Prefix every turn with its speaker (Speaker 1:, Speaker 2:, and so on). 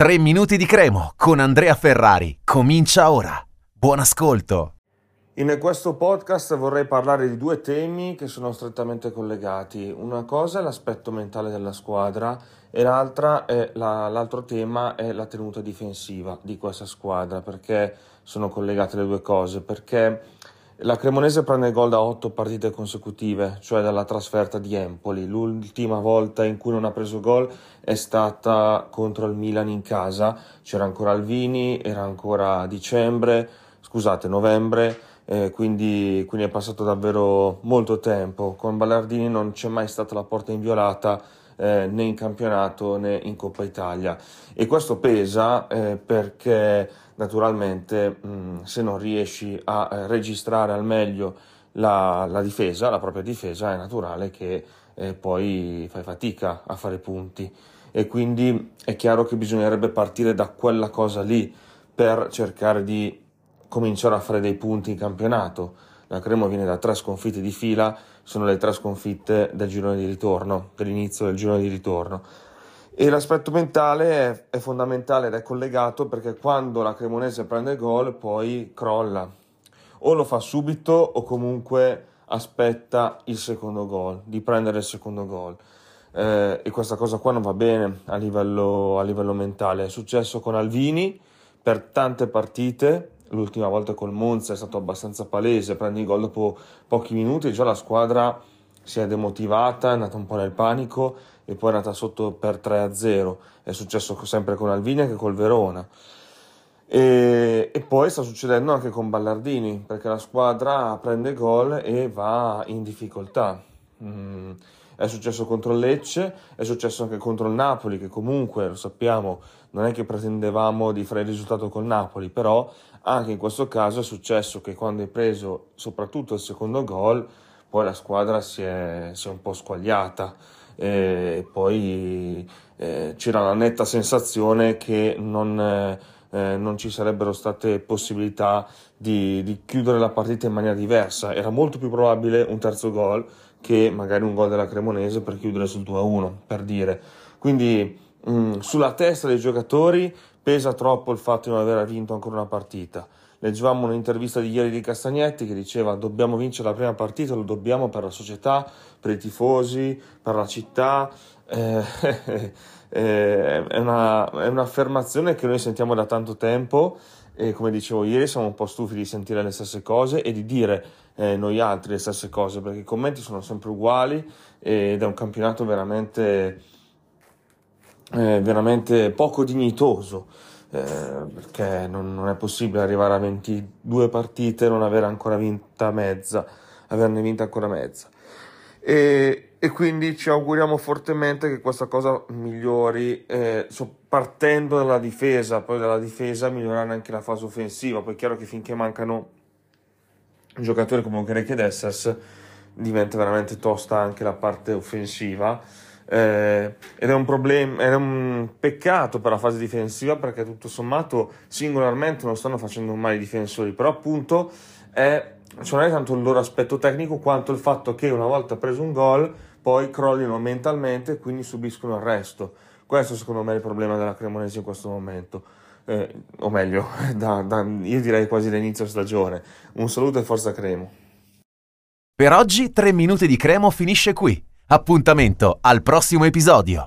Speaker 1: 3 minuti di cremo con Andrea Ferrari. Comincia ora. Buon ascolto.
Speaker 2: In questo podcast vorrei parlare di due temi che sono strettamente collegati. Una cosa è l'aspetto mentale della squadra e l'altra è la, l'altro tema è la tenuta difensiva di questa squadra, perché sono collegate le due cose, perché la Cremonese prende gol da otto partite consecutive, cioè dalla trasferta di Empoli. L'ultima volta in cui non ha preso gol è stata contro il Milan in casa. C'era ancora Alvini, era ancora dicembre, scusate, novembre, eh, quindi, quindi, è passato davvero molto tempo. Con Ballardini non c'è mai stata la porta inviolata eh, né in campionato né in Coppa Italia. E questo pesa eh, perché naturalmente mh, se non riesci a eh, registrare al meglio la, la, difesa, la propria difesa, è naturale che eh, poi fai fatica a fare punti e quindi è chiaro che bisognerebbe partire da quella cosa lì per cercare di cominciare a fare dei punti in campionato. La Cremo viene da tre sconfitte di fila, sono le tre sconfitte del girone di ritorno, dell'inizio del girone di ritorno e l'aspetto mentale è, fondamentale ed è collegato perché quando la Cremonese prende il gol poi crolla. O lo fa subito o comunque aspetta il secondo gol, di prendere il secondo gol. Eh, e questa cosa qua non va bene a livello, a livello mentale. È successo con Alvini per tante partite, l'ultima volta col Monza è stato abbastanza palese, prendi gol dopo pochi minuti e già la squadra si è demotivata, è andata un po' nel panico e poi è andata sotto per 3-0. È successo sempre con Alvini che col Verona. E, e, poi sta succedendo anche con Ballardini perché la squadra prende gol e va in difficoltà. Mm, è successo contro il Lecce, è successo anche contro il Napoli, che comunque lo sappiamo, non è che pretendevamo di fare il risultato col Napoli, però anche in questo caso è successo che quando hai preso soprattutto il secondo gol, poi la squadra si è, si è un po' squagliata e poi eh, c'era la netta sensazione che non, eh, non ci sarebbero state possibilità di, di, chiudere la partita in maniera diversa. Era molto più probabile un terzo gol che magari un gol della Cremonese per chiudere sul 2-1, per dire. Quindi mh, mm, sulla testa dei giocatori pesa troppo il fatto di non aver vinto ancora una partita. Leggevamo un'intervista di ieri di Castagnetti che diceva dobbiamo vincere la prima partita, lo dobbiamo per la società, per i tifosi, per la città. Eh, eh, è, una, è un'affermazione che noi sentiamo da tanto tempo e come dicevo ieri siamo un po' stufi di sentire le stesse cose e di dire eh, noi altri le stesse cose perché i commenti sono sempre uguali ed è un campionato veramente, eh, veramente poco dignitoso eh, perché non, non, è possibile arrivare a 22 partite e non avere ancora vinta mezza, averne vinta ancora mezza. E, e quindi ci auguriamo fortemente che questa cosa migliori, eh, partendo dalla difesa, poi dalla difesa migliorare anche la fase offensiva, poi è chiaro che finché mancano giocatori come Greg ed Essers diventa veramente tosta anche la parte offensiva eh, ed è un problema, è un peccato per la fase difensiva perché tutto sommato singolarmente non stanno facendo male i difensori, però appunto è, cioè non è tanto il loro aspetto tecnico quanto il fatto che una volta preso un gol poi crollino mentalmente e quindi subiscono il resto. Questo secondo me è il problema della Cremonese in questo momento. Eh, o meglio, da, da, io direi quasi dall'inizio stagione. Un saluto e forza Cremo.
Speaker 1: Per oggi 3 minuti di Cremo finisce qui. Appuntamento al prossimo episodio.